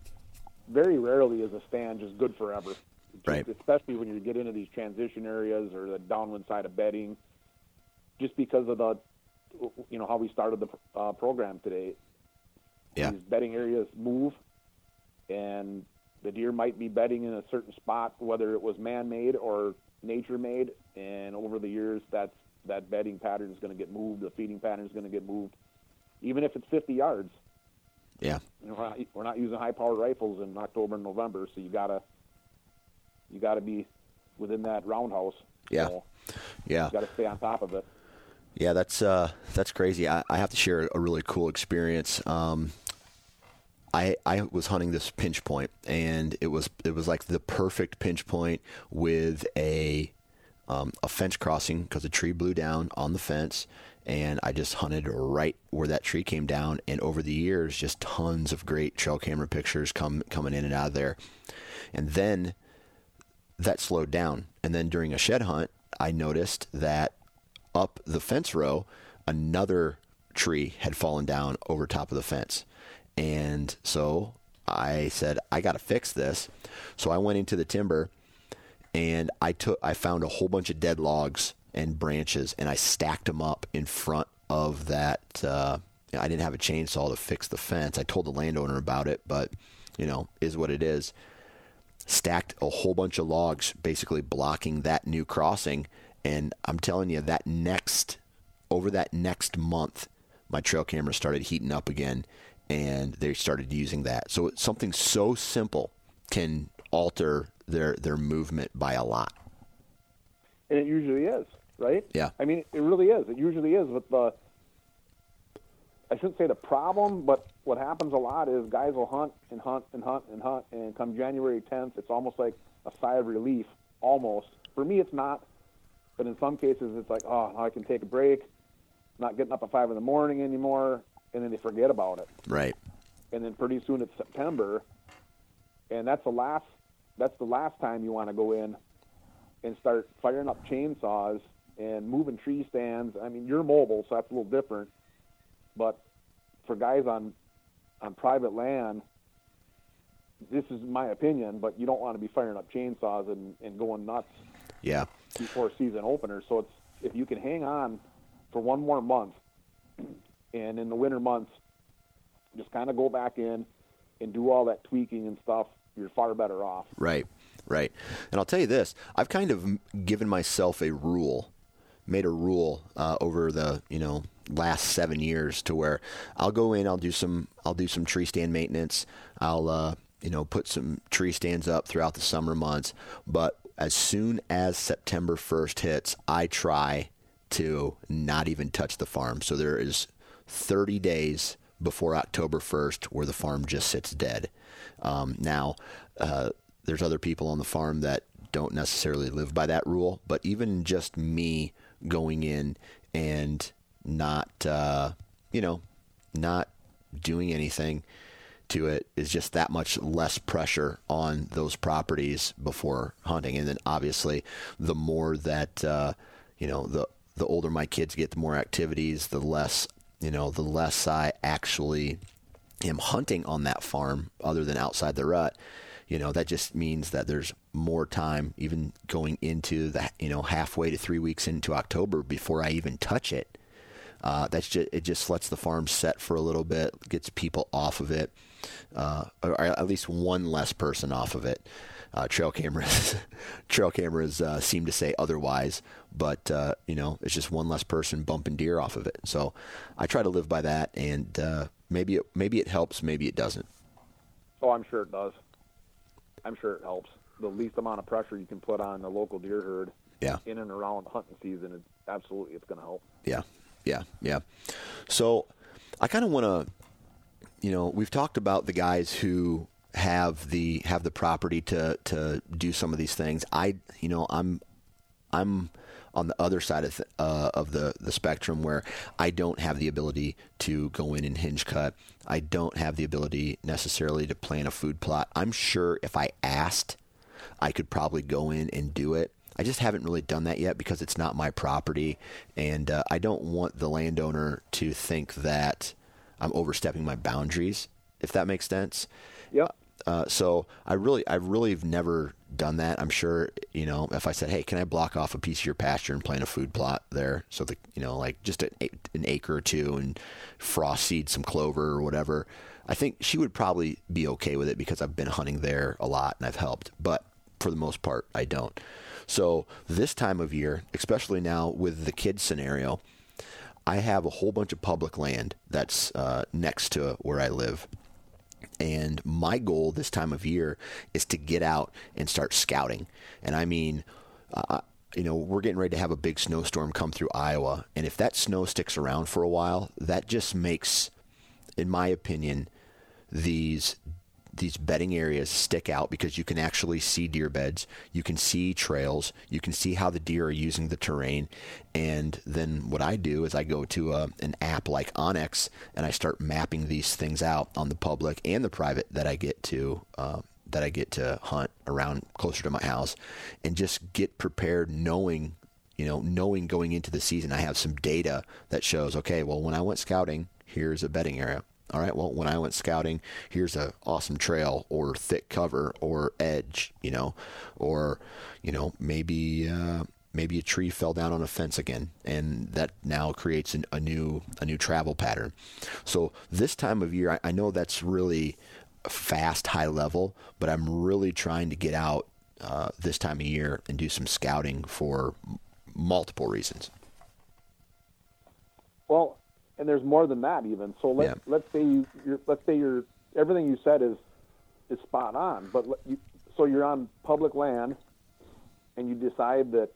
very rarely is a stand just good forever. Just Right. Especially when you get into these transition areas or the downwind side of bedding, just because of the, you know, how we started the uh, program today. yeah, These bedding areas move, and the deer might be bedding in a certain spot, whether it was man-made or nature-made. And over the years, that's that bedding pattern is going to get moved. The feeding pattern is going to get moved, even if it's 50 yards. yeah, You know, we're not, we're not using high-powered rifles in October and November, so you gotta you gotta be within that roundhouse. Yeah. So yeah. you gotta stay on top of it. Yeah, that's uh, that's crazy. I, I have to share a really cool experience. Um, I I was hunting this pinch point, and it was it was like the perfect pinch point with a um, a fence crossing because a tree blew down on the fence, and I just hunted right where that tree came down. And over the years, just tons of great trail camera pictures come coming in and out of there. And then that slowed down. And then during a shed hunt, I noticed that up the fence row, another tree had fallen down over top of the fence. And so I said, I got to fix this. So I went into the timber and I took I found a whole bunch of dead logs and branches and I stacked them up in front of that uh, I didn't have a chainsaw to fix the fence. I told the landowner about it, but you know, is what it is stacked a whole bunch of logs basically blocking that new crossing and i'm telling you that next over that next month my trail camera started heating up again and they started using that so something so simple can alter their their movement by a lot And it usually is, right? Yeah. I mean, it really is. It usually is. With the, I shouldn't say the problem, but what happens a lot is guys will hunt and hunt and hunt and hunt, and come January 10th, it's almost like a sigh of relief. Almost. For me, it's not. But in some cases, it's like, oh, I can take a break. Not getting up at five in the morning anymore, and then they forget about it. right and then pretty soon it's September, and that's the last that's the last time you want to go in and start firing up chainsaws and moving tree stands. I mean, you're mobile, so that's a little different. But for guys on on private land, this is my opinion, but you don't want to be firing up chainsaws and, and going nuts yeah before season opener. So it's if you can hang on for one more month, and in the winter months, just kind of go back in and do all that tweaking and stuff. You're far better off. Right, right. And I'll tell you this: I've kind of given myself a rule, made a rule uh, over the you know last seven years to where I'll go in, I'll do some, I'll do some tree stand maintenance, I'll uh, you know put some tree stands up throughout the summer months, but as soon as September first hits, I try to not even touch the farm. So there is 30 days before October 1st where the farm just sits dead. Um, now, uh, there's other people on the farm that don't necessarily live by that rule, but even just me going in and not, uh, you know, not doing anything to it is just that much less pressure on those properties before hunting. And then obviously, the more that uh, you know, the the older my kids get, the more activities, the less you know, the less I actually am hunting on that farm, other than outside the rut. You know, that just means that there's more time, even going into the you know halfway to three weeks into October before I even touch it. Uh, that's just it. Just lets the farm set for a little bit, gets people off of it, uh, or at least one less person off of it. Uh, trail cameras, trail cameras uh, seem to say otherwise, but uh, you know it's just one less person bumping deer off of it. So I try to live by that, and uh, maybe it, maybe it helps, maybe it doesn't. Oh, I'm sure it does. I'm sure it helps. The least amount of pressure you can put on the local deer herd Yeah. in and around the hunting season, it, absolutely, it's going to help. Yeah, yeah, yeah. So I kind of want to, you know, we've talked about the guys who have the have the property to to do some of these things. I, you know, I'm I'm on the other side of uh, of the the spectrum where I don't have the ability to go in and hinge cut. I don't have the ability necessarily to plan a food plot. I'm sure if I asked, I could probably go in and do it. I just haven't really done that yet because it's not my property, and uh, I don't want the landowner to think that I'm overstepping my boundaries. If that makes sense. Yep. Uh, so I really, I really have never done that. I'm sure, you know, if I said, "Hey, can I block off a piece of your pasture and plant a food plot there?" So that you know, like just a, an acre or two, and frost seed some clover or whatever. I think she would probably be okay with it because I've been hunting there a lot and I've helped. But for the most part, I don't. So this time of year, especially now with the kids scenario, I have a whole bunch of public land that's uh, next to where I live. And my goal this time of year is to get out and start scouting. And I mean, uh, you know, we're getting ready to have a big snowstorm come through Iowa. And if that snow sticks around for a while, that just makes, in my opinion, these these bedding areas stick out because you can actually see deer beds, you can see trails, you can see how the deer are using the terrain, and then what I do is I go to a, an app like onX and I start mapping these things out on the public and the private that I get to. Uh, that I get to hunt around closer to my house, and just get prepared, knowing you know, knowing going into the season, I have some data that shows, okay, well, when I went scouting, here's a bedding area. All right, well, when I went scouting, here's a awesome trail or thick cover or edge, you know, or you know maybe uh, maybe a tree fell down on a fence again, and that now creates an, a new a new travel pattern. So this time of year, I, I know that's really fast, high level, but I'm really trying to get out uh, this time of year and do some scouting for m- multiple reasons. Well, and there's more than that even. So let's Yeah. let's say you you're, let's say you're everything you said is is spot on. But let you, so you're on public land, and you decide that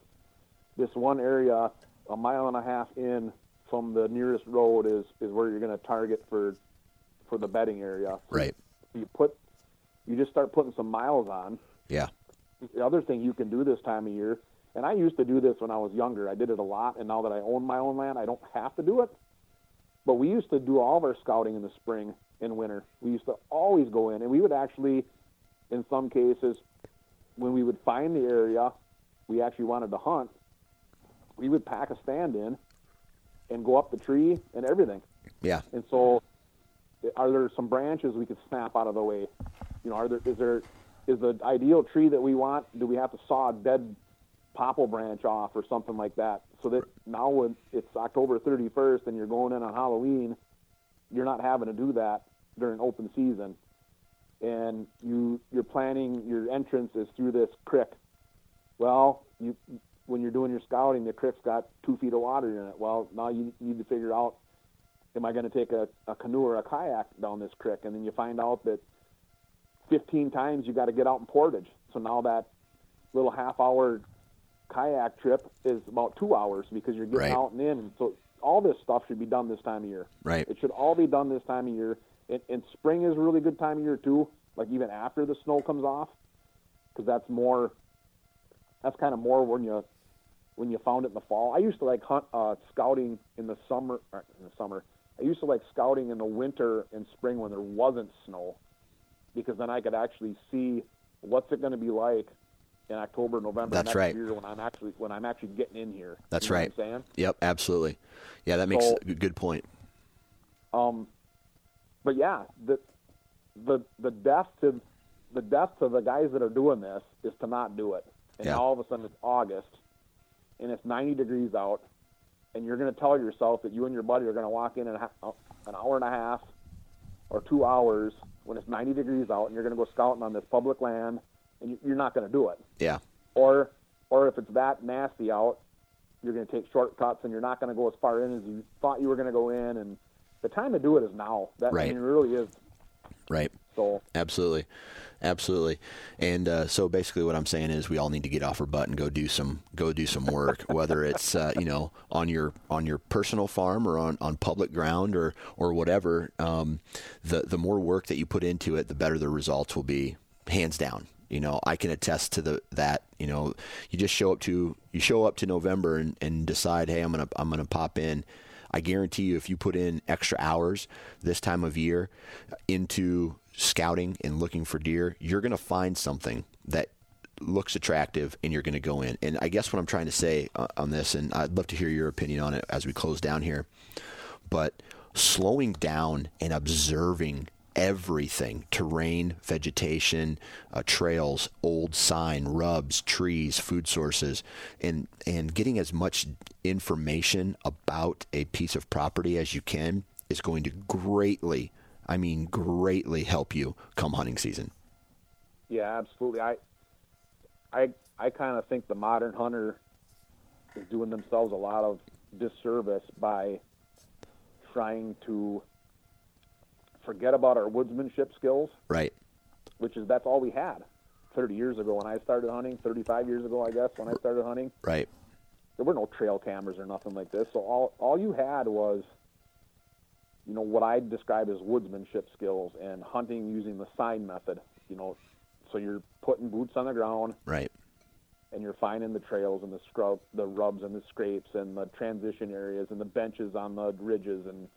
this one area, a mile and a half in from the nearest road, is is where you're going to target for for the bedding area. Right. You put you just start putting some miles on. Yeah. The other thing you can do this time of year, and I used to do this when I was younger. I did it a lot, and now that I own my own land, I don't have to do it. But we used to do all of our scouting in the spring and winter. We used to always go in, and we would actually, in some cases, when we would find the area we actually wanted to hunt, we would pack a stand in and go up the tree and everything. Yeah. And so, are there some branches we could snap out of the way? You know, are there is there is the ideal tree that we want? Do we have to saw a dead popple branch off or something like that? So that now when it's October 31st and you're going in on Halloween, you're not having to do that during open season, and you you're planning your entrance is through this creek. Well, you when you're doing your scouting, the creek's got two feet of water in it. Well, now you need to figure out am I going to take a, a canoe or a kayak down this creek? And then you find out that 15 times you got to get out in portage. So now that little half hour kayak trip is about two hours because you're getting Right. out and in. And so all this stuff should be done this time of year. Right. It should all be done this time of year. And, and spring is a really good time of year too, like even after the snow comes off, because that's more. That's kind of more when you when you found it in the fall. I used to like hunt uh, scouting in the summer. Or in the summer, I used to like scouting in the winter and spring when there wasn't snow, because then I could actually see what's it going to be like in October, November That's next right. year when I'm actually when I'm actually getting in here. That's You know right. What I'm saying. Yep. Absolutely. Yeah, that makes So- a good point. Um, but yeah, the the the death to the death to the guys that are doing this is to not do it. And Yeah. all of a sudden it's August, and it's 90 degrees out, and you're going to tell yourself that you and your buddy are going to walk in in an hour and a half or two hours when it's 90 degrees out, and you're going to go scouting on this public land, and you- you're not going to do it. Yeah. Or or if it's that nasty out, you're going to take shortcuts and you're not going to go as far in as you thought you were going to go in, and the time to do it is now. That Right. I mean, it really is. Right. So Absolutely, absolutely. And uh, so basically, what I'm saying is, we all need to get off our butt and go do some go do some work, whether it's uh, you know on your on your personal farm or on, on public ground or or whatever. Um, the the more work that you put into it, the better the results will be, hands down. You know, I can attest to the that. You know, you just show up to you show up to November and, and decide, hey, I'm gonna I'm gonna pop in. I guarantee you, if you put in extra hours this time of year into scouting and looking for deer, you're to find something that looks attractive and you're going to go in. And I guess what I'm trying to say uh, on this, and I'd love to hear your opinion on it as we close down here, but slowing down and observing everything terrain, vegetation, uh, trails, old sign, rubs, trees, food sources, and, and getting as much information about a piece of property as you can is going to greatly, I mean, greatly help you come hunting season. yeah, absolutely. I I I kind of think the modern hunter is doing themselves a lot of disservice by trying to forget about our woodsmanship skills, Right. which is that's all we had 30 years ago when I started hunting, 35 years ago I guess when I started hunting. Right. there were no trail cameras or nothing like this. So all all you had was, you know, what I describe as woodsmanship skills and hunting using the sign method. You know, so you're putting boots on the ground Right. and you're finding the trails and the scrub, the rubs and the scrapes and the transition areas and the benches on the ridges and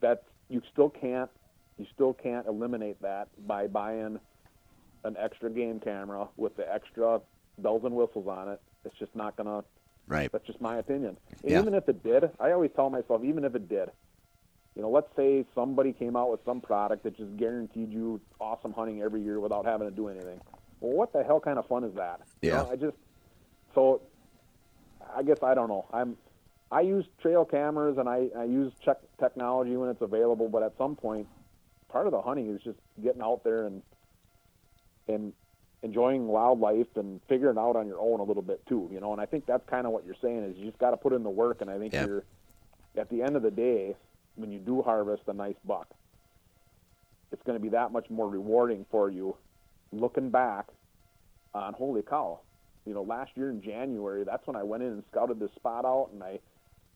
that you still can't you still can't eliminate that by buying an extra game camera with the extra bells and whistles on it. It's just not gonna Right. that's just my opinion. And Yeah. Even if it did, I always tell myself, even if it did, you know, let's say somebody came out with some product that just guaranteed you awesome hunting every year without having to do anything. Well, what the hell kind of fun is that? You Yeah. know, I just so I guess I don't know. I'm I use trail cameras and I, I use check technology when it's available, but at some point, part of the hunting is just getting out there and and enjoying wildlife and figuring out on your own a little bit too, you know. And I think that's kind of what you're saying is you just got to put in the work. And I think Yeah. you're at the end of the day, when you do harvest a nice buck, it's going to be that much more rewarding for you looking back on holy cow. You know, last year in January, that's when I went in and scouted this spot out, and I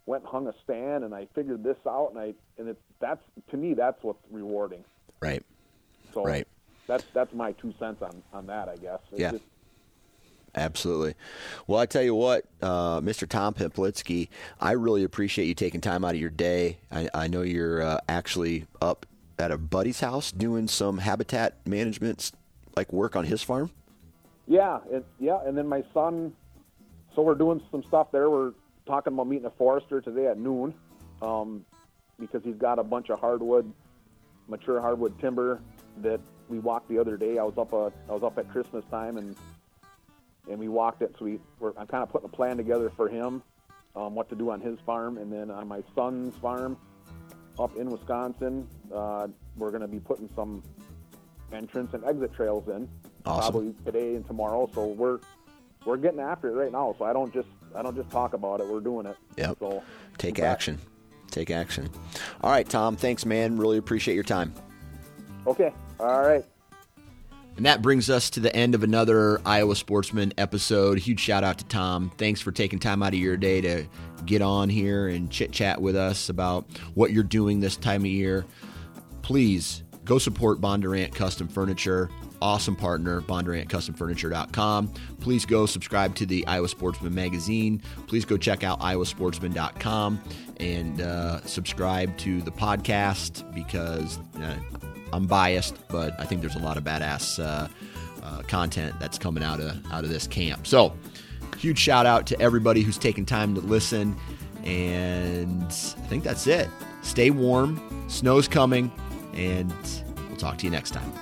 went and hung a stand, and I figured this out, and I and it that's to me that's what's rewarding. Right. So Right. that's that's my two cents on on that, I guess. It's Yeah. just- Absolutely. Well, I tell you what, uh, Mr. Tom Pimplitsky, I really appreciate you taking time out of your day. I, I know you're uh, actually up at a buddy's house doing some habitat management, like work on his farm. Yeah, it, yeah, and then my son. So we're doing some stuff there. We're talking about meeting a forester today at noon, um, because he's got a bunch of hardwood, mature hardwood timber that we walked the other day. I was up uh, I was up at Christmas time and and we walked it. So we we're, I'm kind of putting a plan together for him, um, what to do on his farm, and then on my son's farm up in Wisconsin, uh, we're going to be putting some entrance and exit trails in Awesome. probably today and tomorrow. So we're we're getting after it right now. So I don't just I don't just talk about it. We're doing it. Yep. So Take action. Take action. All right, Tom. Thanks, man. Really appreciate your time. Okay. All right. And that brings us to the end of another Iowa Sportsman episode. Huge shout out to Tom. Thanks for taking time out of your day to get on here and chit chat with us about what you're doing this time of year. Please go support Bondurant Custom Furniture. Awesome partner, BondurantCustomFurniture.com. Please go subscribe to the Iowa Sportsman magazine. Please go check out IowaSportsman.com and uh, subscribe to the podcast because uh, I'm biased, but I think there's a lot of badass uh, uh, content that's coming out of out of this camp. So, huge shout out to everybody who's taken time to listen, and I think that's it. Stay warm, snow's coming, and we'll talk to you next time.